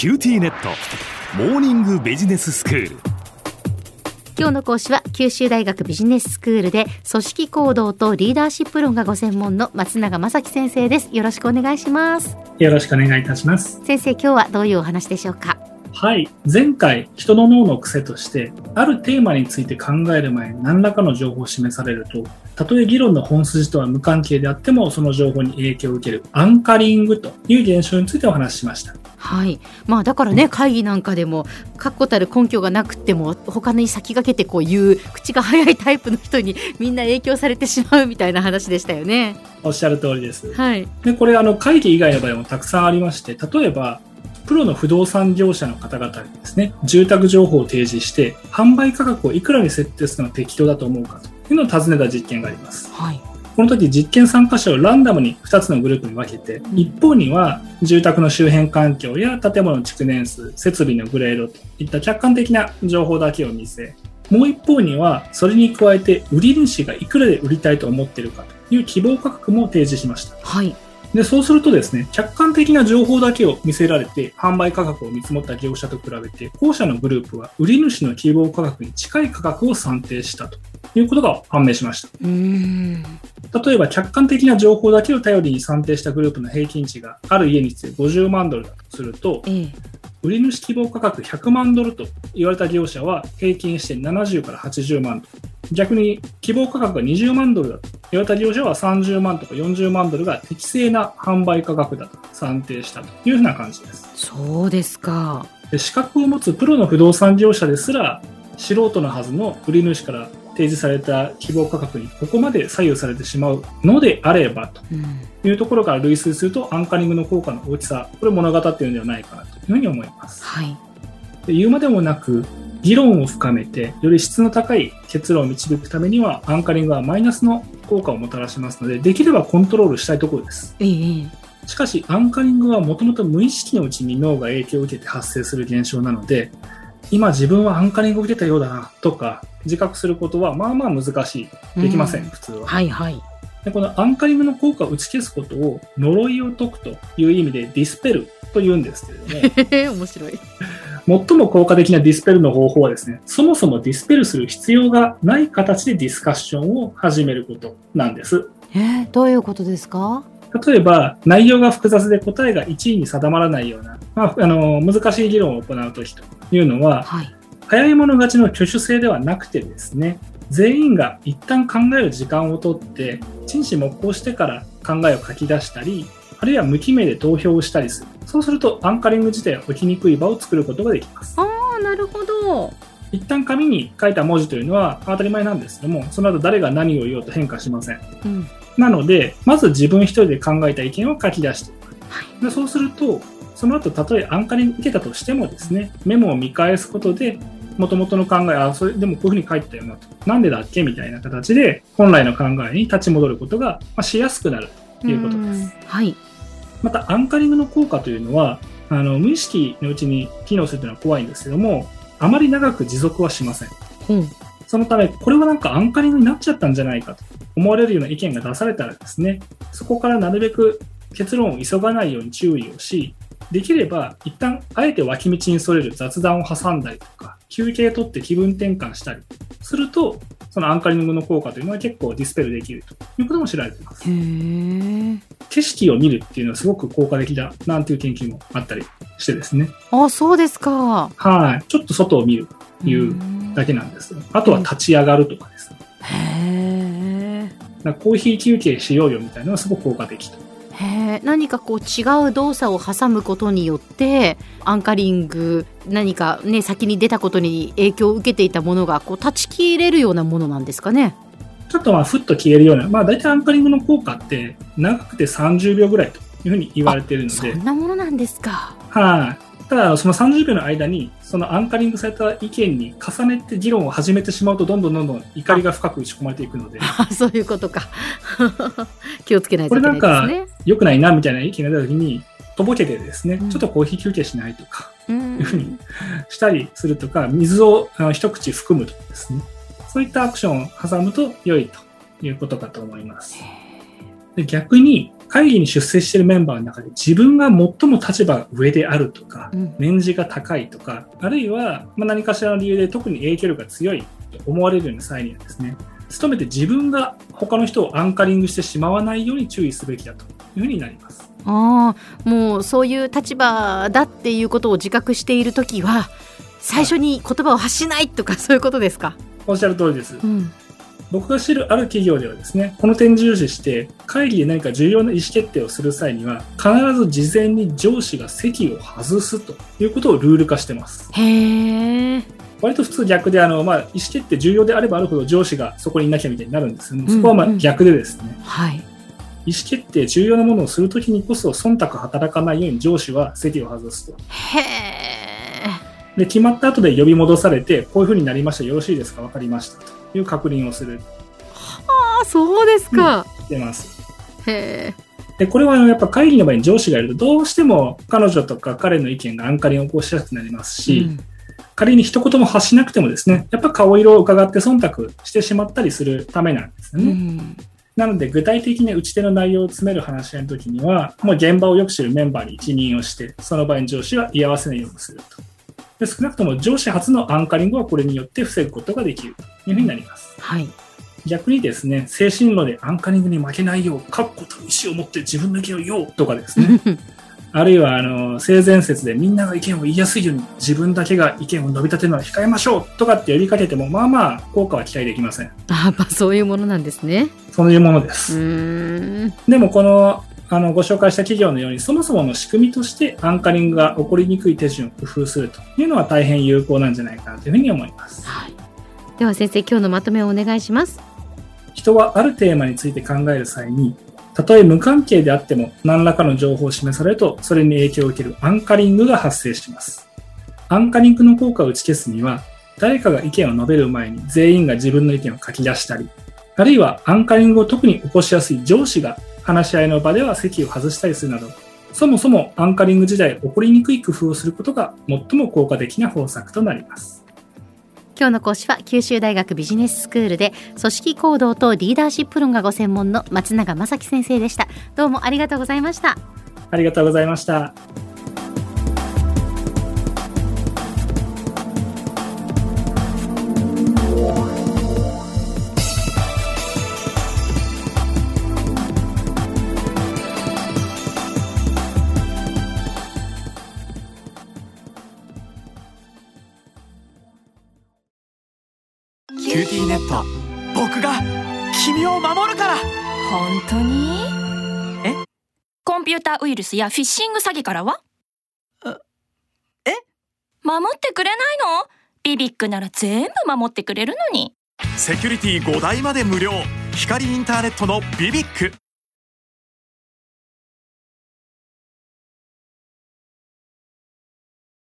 QTnet。モーニングビジネススクール。今日の講師は九州大学ビジネススクールで組織行動とリーダーシップ論がご専門の松永正樹先生です。よろしくお願いします。よろしくお願いいたします。先生今日はどういうお話でしょうか？はい。前回人の脳の癖としてあるテーマについて考える前に何らかの情報を示されるとたとえ議論の本筋とは無関係であってもその情報に影響を受けるアンカリングという現象についてお話ししましたはいまあだからね会議なんかでも確固たる根拠がなくても他に先駆けてこう言う口が早いタイプの人にみんな影響されてしまうみたいな話でしたよね。おっしゃる通りです。はい、でこれあの会議以外の場合もたくさんありまして例えばプロの不動産業者の方々にですね住宅情報を提示して販売価格をいくらに設定するのが適当だと思うかというのを尋ねた実験があります。はいこの時実験参加者をランダムに2つのグループに分けて、一方には住宅の周辺環境や建物の築年数、設備のグレードといった客観的な情報だけを見せ、もう一方にはそれに加えて売り主がいくらで売りたいと思っているかという希望価格も提示しました。はい。で、そうするとですね、客観的な情報だけを見せられて、販売価格を見積もった業者と比べて、後者のグループは売り主の希望価格に近い価格を算定したということが判明しました。例えば客観的な情報だけを頼りに算定したグループの平均値がある家について50万ドルだとすると、ええ売り主希望価格100万ドルと言われた業者は平均して70から80万ドル。逆に希望価格が20万ドルだと言われた業者は30万とか40万ドルが適正な販売価格だと算定したというふうな感じです。そうですか。で資格を持つプロの不動産業者ですら素人のはずの売り主から提示された希望価格にここまで左右されてしまうのであればと。うん。いうところから類推するとアンカリングの効果の大きさこれを物語っているのではないかなと。いうふうに思います。はい。で言うまでもなく議論を深めてより質の高い結論を導くためにはアンカリングはマイナスの効果をもたらしますのでできればコントロールしたいところです。ええしかし、アンカリングはもともと無意識のうちに脳が影響を受けて発生する現象なので、今自分はアンカリングを受けたようだなとか、自覚することはまあまあ難しい。できません、うん普通は。はいはい。でこのアンカリングの効果を打ち消すことを呪いを解くという意味でディスペルと言うんですけれども、面白い。最も効果的なディスペルの方法はですね、そもそもディスペルする必要がない形でディスカッションを始めることなんです。えー、どういうことですか？例えば、内容が複雑で答えが1位に定まらないような、まあ、あの難しい議論を行うときというのは、はい。早い者勝ちの挙手制ではなくてですね、全員が一旦考える時間をとって、陳思木工してから考えを書き出したり、あるいは無記名で投票をしたりする。そうすると、アンカリング自体は起きにくい場を作ることができます。ああ、なるほど。一旦紙に書いた文字というのは当たり前なんですけども、その後誰が何を言おうと変化しません。うん。なので、まず自分一人で考えた意見を書き出していく。はい。でそうすると、その後、たとえアンカリング受けたとしてもですね、メモを見返すことで、元々の考え、あ、それでもこういうふうに書いてたよなと。なんでだっけみたいな形で、本来の考えに立ち戻ることが、まあ、しやすくなるということです。んはい。また、アンカリングの効果というのは、あの、無意識のうちに機能するというのは怖いんですけども、あまり長く持続はしません。うん。そのため、これはなんかアンカリングになっちゃったんじゃないかと思われるような意見が出されたらですね、そこからなるべく結論を急がないように注意をし、できれば一旦あえて脇道にそれる雑談を挟んだりとか、休憩取って気分転換したりすると、そのアンカリングの効果というのは結構ディスペルできるということも知られています。景色を見るっていうのはすごく効果的だなんていう研究もあったりしてですね。あ、そうですか。はい。ちょっと外を見るというだけなんです。あとは立ち上がるとかですね。へえ。コーヒー休憩しようよみたいなのがすごく効果的と。何かこう違う動作を挟むことによってアンカリング何かね先に出たことに影響を受けていたものがこう断ち切れるようなものなんですかね？ちょっとまあふっと消えるような、まあ大体アンカリングの効果って長くて30秒ぐらいというふうに言われているので、そんなものなんですか？はい。ただ、その30秒の間に、そのアンカリングされた意見に重ねて議論を始めてしまうと、どんどんどんどん怒りが深く打ち込まれていくので、あそういうことか。気をつけないといけないですね。良くないなみたいな意見が出た時に、とぼけてですね、うん。ちょっとコーヒー休憩しないとか、うん。いうふうにしたりするとか、水を一口含むとかですね、そういったアクションを挟むと良いということかと思います。で逆に、会議に出席しているメンバーの中で自分が最も立場が上であるとか、うん。年次が高いとか、あるいはまあ何かしらの理由で特に影響力が強いと思われるような際にはですね、努めて自分が他の人をアンカリングしてしまわないように注意すべきだというふうになります。ああもうそういう立場だっていうことを自覚している時は最初に言葉を発しないとかそういうことですか？おっしゃる通りです。うん僕が知るある企業ではですね、この点重視して、会議で何か重要な意思決定をする際には、必ず事前に上司が席を外すということをルール化してます。へえ。割と普通逆で、あの、まあ、意思決定重要であればあるほど上司がそこにいなきゃみたいになるんですけども、そこはまあうんうん逆でですね、はい。意思決定重要なものをするときにこそ忖度働かないように上司は席を外すと。へえ。で、決まった後で呼び戻されて、こういうふうになりました。よろしいですか？わかりました。という確認をする。あそうですか。してます。へえ。で、これはやっぱ会議の場に上司がいると、どうしても彼女とか彼の意見がアンカリンを起こしやすくなりますし、うん仮に一言も発しなくてもですね、やっぱ顔色を伺って忖度してしまったりするためなんですようね。んなので、具体的に打ち手の内容を詰める話し合いの時には、もう現場をよく知るメンバーに一任をして、その場合に上司は居合わせないようにすると。で少なくとも上司初のアンカリングはこれによって防ぐことができるというふうになります。はい。逆にですね、精神論でアンカリングに負けないよう、確固たる意思を持って自分の意見を言おうとかですね、あるいはあの性善説でみんなが意見を言いやすいように自分だけが意見を伸び立てるのは控えましょうとかって呼びかけても、まあまあ効果は期待できません。あまあそういうものなんですね。そういうものでうす。でもこのあのご紹介した企業のように、そもそもの仕組みとしてアンカリングが起こりにくい手順を工夫するというのは大変有効なんじゃないかなというふうに思います。はい。では先生今日のまとめをお願いします。人はあるテーマについて考える際に、たとえ無関係であっても何らかの情報を示されると、それに影響を受けるアンカリングが発生します。アンカリングの効果を打ち消すには、誰かが意見を述べる前に全員が自分の意見を書き出したり、あるいはアンカリングを特に起こしやすい上司が話し合いの場では席を外したりするなど、そもそもアンカリング時代起こりにくい工夫をすることが最も効果的な方策となります。今日の講師は九州大学ビジネススクールで組織行動とリーダーシップ論がご専門の松永正樹先生でした。どうもありがとうございました。ありがとうございました。QTnet。僕が君を守るから。本当に？え？コンピューターウイルスやフィッシング詐欺からは？え？守ってくれないの？ BBIQ なら全部守ってくれるのに。セキュリティ5台まで無料。光インターネットの BBIQ